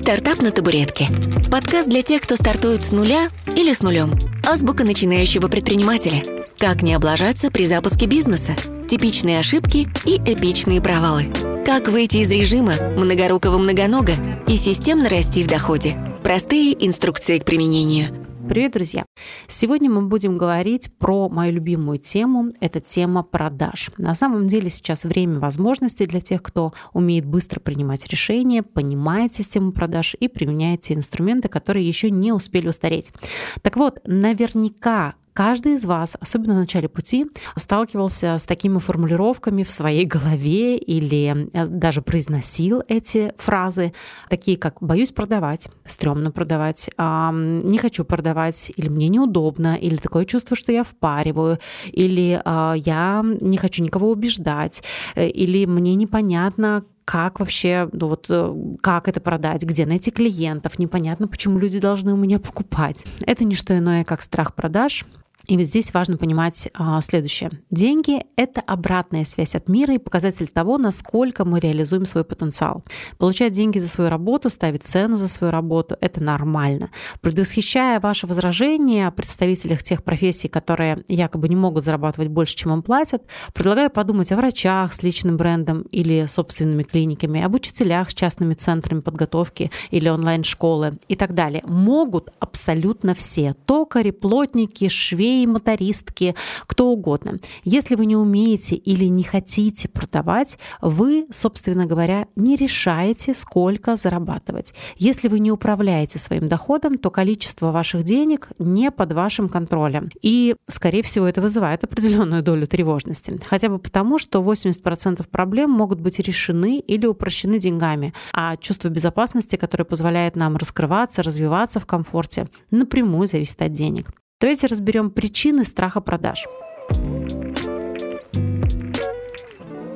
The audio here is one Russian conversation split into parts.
«Стартап на табуретке». Подкаст для тех, кто стартует с нуля или с нулем. Азбука начинающего предпринимателя. Как не облажаться при запуске бизнеса. Типичные ошибки и эпичные провалы. Как выйти из режима многорукого многонога и системно расти в доходе. Простые инструкции к применению – Привет, друзья! Сегодня мы будем говорить про мою любимую тему. Это тема продаж. На самом деле сейчас время возможностей для тех, кто умеет быстро принимать решения, понимает систему продаж и применяет те инструменты, которые еще не успели устареть. Так вот, наверняка Каждый из вас, особенно в начале пути, сталкивался с такими формулировками в своей голове или э, даже произносил эти фразы, такие как «боюсь продавать», «стрёмно продавать», «не хочу продавать», или «мне неудобно», или «такое чувство, что я впариваю», или а, «я не хочу никого убеждать», э, или «мне непонятно, как вообще, ну вот, э, как это продать, где найти клиентов, непонятно, почему люди должны у меня покупать. Это не что иное, как страх продаж, и здесь важно понимать а, следующее. Деньги — это обратная связь от мира и показатель того, насколько мы реализуем свой потенциал. Получать деньги за свою работу, ставить цену за свою работу — это нормально. Предвосхищая ваше возражение о представителях тех профессий, которые якобы не могут зарабатывать больше, чем им платят, предлагаю подумать о врачах с личным брендом или собственными клиниками, об учителях с частными центрами подготовки или онлайн-школы и так далее. Могут абсолютно все. Токари, плотники, швеи, швеи, мотористки, кто угодно. Если вы не умеете или не хотите продавать, вы, собственно говоря, не решаете, сколько зарабатывать. Если вы не управляете своим доходом, то количество ваших денег не под вашим контролем. И, скорее всего, это вызывает определенную долю тревожности. Хотя бы потому, что 80% проблем могут быть решены или упрощены деньгами, а чувство безопасности, которое позволяет нам раскрываться, развиваться в комфорте, напрямую зависит от денег. Давайте разберем причины страха продаж.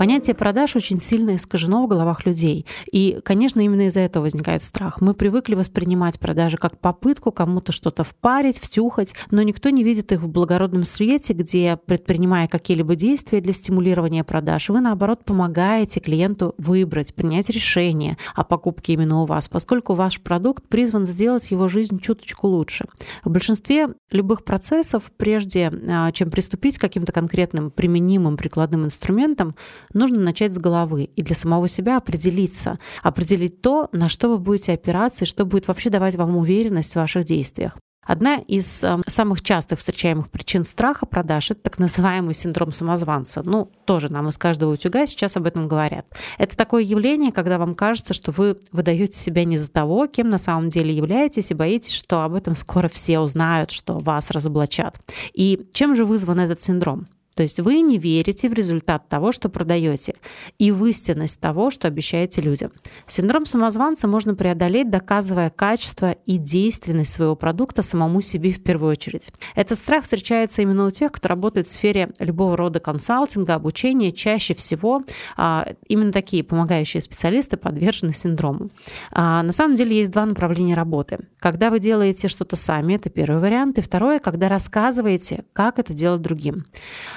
Понятие продаж очень сильно искажено в головах людей. И, конечно, именно из-за этого возникает страх. Мы привыкли воспринимать продажи как попытку кому-то что-то впарить, втюхать, но никто не видит их в благородном свете, где, предпринимая какие-либо действия для стимулирования продаж, вы, наоборот, помогаете клиенту выбрать, принять решение о покупке именно у вас, поскольку ваш продукт призван сделать его жизнь чуточку лучше. В большинстве любых процессов, прежде а, чем приступить к каким-то конкретным применимым прикладным инструментам, нужно начать с головы и для самого себя определиться, определить то, на что вы будете опираться и что будет вообще давать вам уверенность в ваших действиях. Одна из э, самых частых встречаемых причин страха продаж – это так называемый синдром самозванца. Ну, тоже нам из каждого утюга сейчас об этом говорят. Это такое явление, когда вам кажется, что вы выдаете себя не за того, кем на самом деле являетесь, и боитесь, что об этом скоро все узнают, что вас разоблачат. И чем же вызван этот синдром? То есть вы не верите в результат того, что продаете, и в истинность того, что обещаете людям. Синдром самозванца можно преодолеть, доказывая качество и действенность своего продукта самому себе в первую очередь. Этот страх встречается именно у тех, кто работает в сфере любого рода консалтинга, обучения. Чаще всего а, именно такие помогающие специалисты подвержены синдрому. А, на самом деле есть два направления работы. Когда вы делаете что-то сами, это первый вариант, и второе, когда рассказываете, как это делать другим.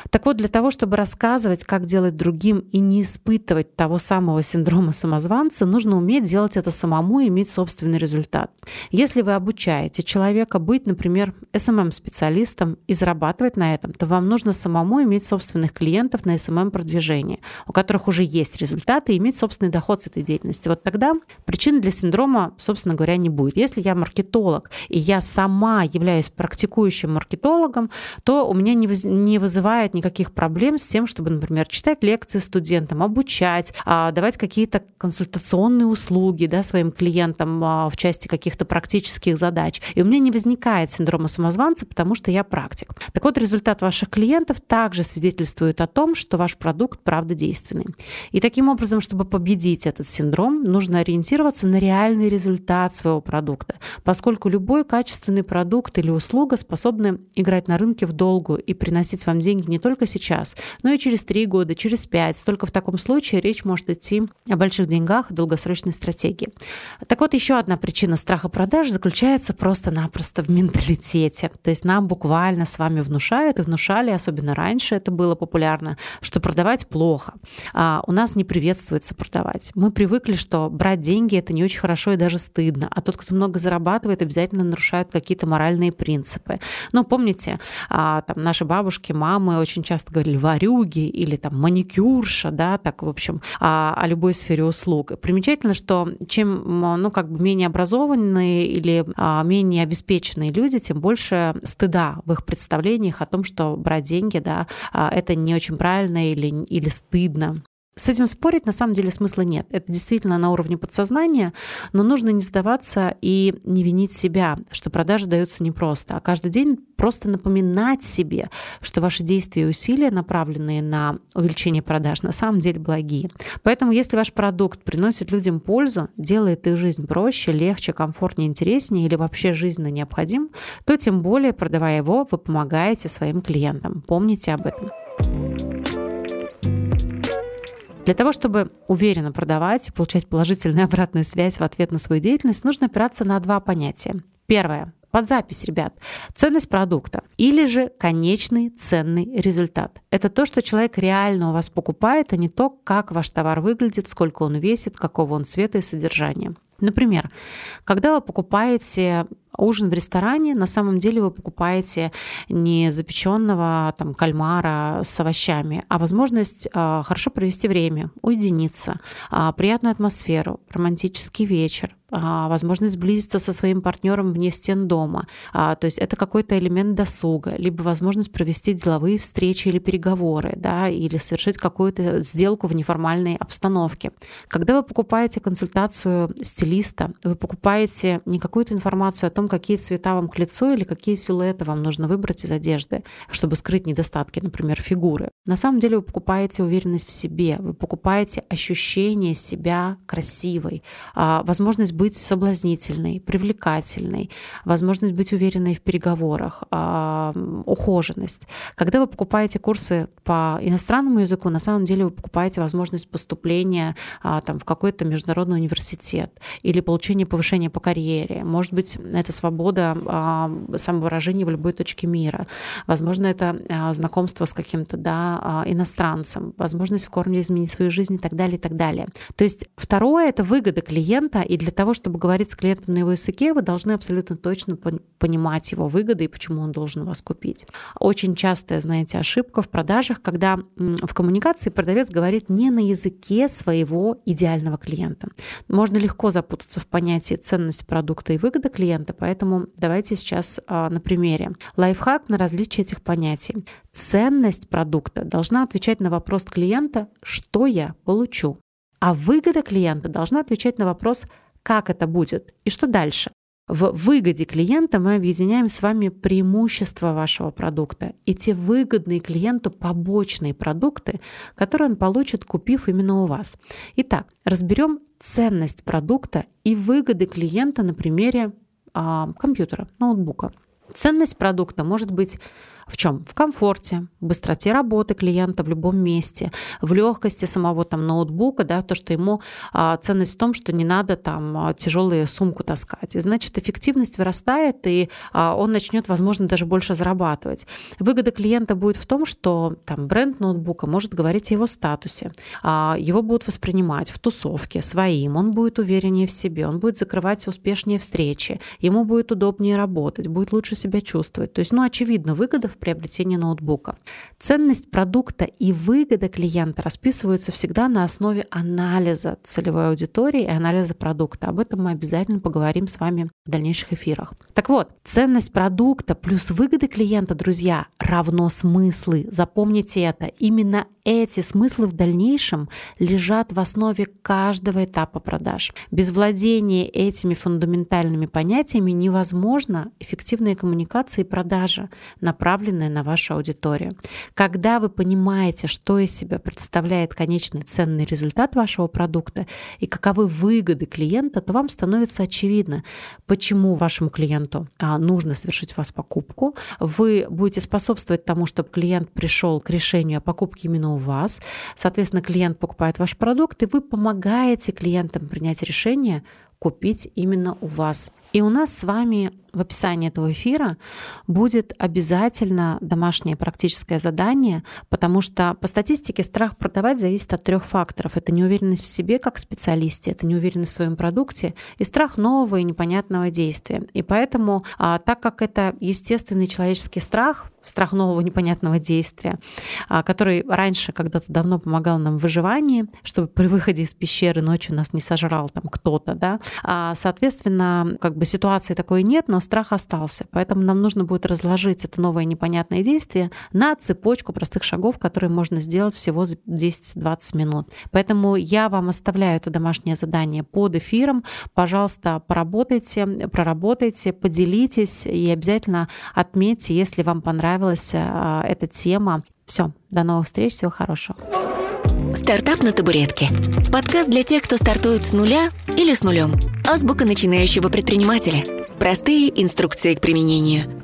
Так вот, для того, чтобы рассказывать, как делать другим и не испытывать того самого синдрома самозванца, нужно уметь делать это самому и иметь собственный результат. Если вы обучаете человека быть, например, SMM-специалистом и зарабатывать на этом, то вам нужно самому иметь собственных клиентов на SMM-продвижение, у которых уже есть результаты и иметь собственный доход с этой деятельности. Вот тогда причин для синдрома, собственно говоря, не будет. Если я маркетолог и я сама являюсь практикующим маркетологом, то у меня не вызывает никаких проблем с тем, чтобы, например, читать лекции студентам, обучать, а, давать какие-то консультационные услуги да, своим клиентам а, в части каких-то практических задач. И у меня не возникает синдрома самозванца, потому что я практик. Так вот, результат ваших клиентов также свидетельствует о том, что ваш продукт правда действенный. И таким образом, чтобы победить этот синдром, нужно ориентироваться на реальный результат своего продукта, поскольку любой качественный продукт или услуга способны играть на рынке в долгую и приносить вам деньги не только сейчас, но и через три года, через пять. Только в таком случае речь может идти о больших деньгах и долгосрочной стратегии. Так вот, еще одна причина страха продаж заключается просто-напросто в менталитете. То есть нам буквально с вами внушают, и внушали, особенно раньше это было популярно, что продавать плохо. А у нас не приветствуется продавать. Мы привыкли, что брать деньги это не очень хорошо и даже стыдно. А тот, кто много зарабатывает, обязательно нарушает какие-то моральные принципы. Но помните, а, там наши бабушки, мамы очень часто говорили варюги или там маникюрша, да, так, в общем, о, о любой сфере услуг. Примечательно, что чем, ну, как бы менее образованные или а, менее обеспеченные люди, тем больше стыда в их представлениях о том, что брать деньги, да, а, это не очень правильно или, или стыдно. С этим спорить на самом деле смысла нет. Это действительно на уровне подсознания, но нужно не сдаваться и не винить себя, что продажи даются непросто, а каждый день просто напоминать себе, что ваши действия и усилия, направленные на увеличение продаж, на самом деле благие. Поэтому если ваш продукт приносит людям пользу, делает их жизнь проще, легче, комфортнее, интереснее или вообще жизненно необходим, то тем более, продавая его, вы помогаете своим клиентам. Помните об этом. Для того, чтобы уверенно продавать и получать положительную обратную связь в ответ на свою деятельность, нужно опираться на два понятия. Первое под запись, ребят. Ценность продукта или же конечный ценный результат. Это то, что человек реально у вас покупает, а не то, как ваш товар выглядит, сколько он весит, какого он цвета и содержания. Например, когда вы покупаете ужин в ресторане, на самом деле вы покупаете не запеченного там кальмара с овощами, а возможность э, хорошо провести время, уединиться, э, приятную атмосферу, романтический вечер, а, возможность сблизиться со своим партнером вне стен дома. То есть это какой-то элемент досуга, либо возможность провести деловые встречи или переговоры, да, или совершить какую-то сделку в неформальной обстановке. Когда вы покупаете консультацию стилиста, вы покупаете не какую-то информацию о том, том, какие цвета вам к лицу или какие силуэты вам нужно выбрать из одежды, чтобы скрыть недостатки, например, фигуры. На самом деле вы покупаете уверенность в себе, вы покупаете ощущение себя красивой, а, возможность быть соблазнительной, привлекательной, возможность быть уверенной в переговорах, а, ухоженность. Когда вы покупаете курсы по иностранному языку, на самом деле вы покупаете возможность поступления а, там, в какой-то международный университет или получения повышения по карьере. Может быть, это свобода а, самовыражения в любой точке мира. Возможно, это а, знакомство с каким-то да, а, иностранцем, возможность в корне изменить свою жизнь и так далее, и так далее. То есть второе — это выгода клиента, и для того, чтобы говорить с клиентом на его языке, вы должны абсолютно точно понимать его выгоды и почему он должен вас купить. Очень частая, знаете, ошибка в продажах, когда в коммуникации продавец говорит не на языке своего идеального клиента. Можно легко запутаться в понятии ценность продукта и выгода клиента, Поэтому давайте сейчас а, на примере. Лайфхак на различие этих понятий. Ценность продукта должна отвечать на вопрос клиента «что я получу?», а выгода клиента должна отвечать на вопрос «как это будет?» и «что дальше?». В выгоде клиента мы объединяем с вами преимущества вашего продукта и те выгодные клиенту побочные продукты, которые он получит, купив именно у вас. Итак, разберем ценность продукта и выгоды клиента на примере а, компьютера, ноутбука. Ценность продукта может быть в чем? В комфорте, быстроте работы клиента в любом месте, в легкости самого там ноутбука, да, то, что ему а, ценность в том, что не надо там а, тяжелую сумку таскать. И значит, эффективность вырастает, и а, он начнет, возможно, даже больше зарабатывать. Выгода клиента будет в том, что там бренд ноутбука может говорить о его статусе, а, его будут воспринимать в тусовке своим, он будет увереннее в себе, он будет закрывать успешнее встречи, ему будет удобнее работать, будет лучше себя чувствовать. То есть, ну, очевидно, выгода в приобретении ноутбука. Ценность продукта и выгода клиента расписываются всегда на основе анализа целевой аудитории и анализа продукта. Об этом мы обязательно поговорим с вами в дальнейших эфирах. Так вот, ценность продукта плюс выгоды клиента, друзья, равно смыслы. Запомните это. Именно эти смыслы в дальнейшем лежат в основе каждого этапа продаж. Без владения этими фундаментальными понятиями невозможно эффективная коммуникация и продажа, направленная на вашу аудиторию. Когда вы понимаете, что из себя представляет конечный ценный результат вашего продукта и каковы выгоды клиента, то вам становится очевидно, почему вашему клиенту а, нужно совершить у вас покупку. Вы будете способствовать тому, чтобы клиент пришел к решению о покупке именно у вас. Соответственно, клиент покупает ваш продукт, и вы помогаете клиентам принять решение купить именно у вас. И у нас с вами в описании этого эфира будет обязательно домашнее практическое задание, потому что по статистике страх продавать зависит от трех факторов. Это неуверенность в себе как специалисте, это неуверенность в своем продукте и страх нового и непонятного действия. И поэтому, а, так как это естественный человеческий страх, страх нового непонятного действия, а, который раньше когда-то давно помогал нам в выживании, чтобы при выходе из пещеры ночью нас не сожрал там кто-то, да. А, соответственно, как бы ситуации такой нет, но страх остался. Поэтому нам нужно будет разложить это новое непонятное действие на цепочку простых шагов, которые можно сделать всего за 10-20 минут. Поэтому я вам оставляю это домашнее задание под эфиром. Пожалуйста, поработайте, проработайте, поделитесь и обязательно отметьте, если вам понравилось понравилась э, эта тема. Все, до новых встреч, всего хорошего. Стартап на табуретке. Подкаст для тех, кто стартует с нуля или с нулем. Азбука начинающего предпринимателя. Простые инструкции к применению.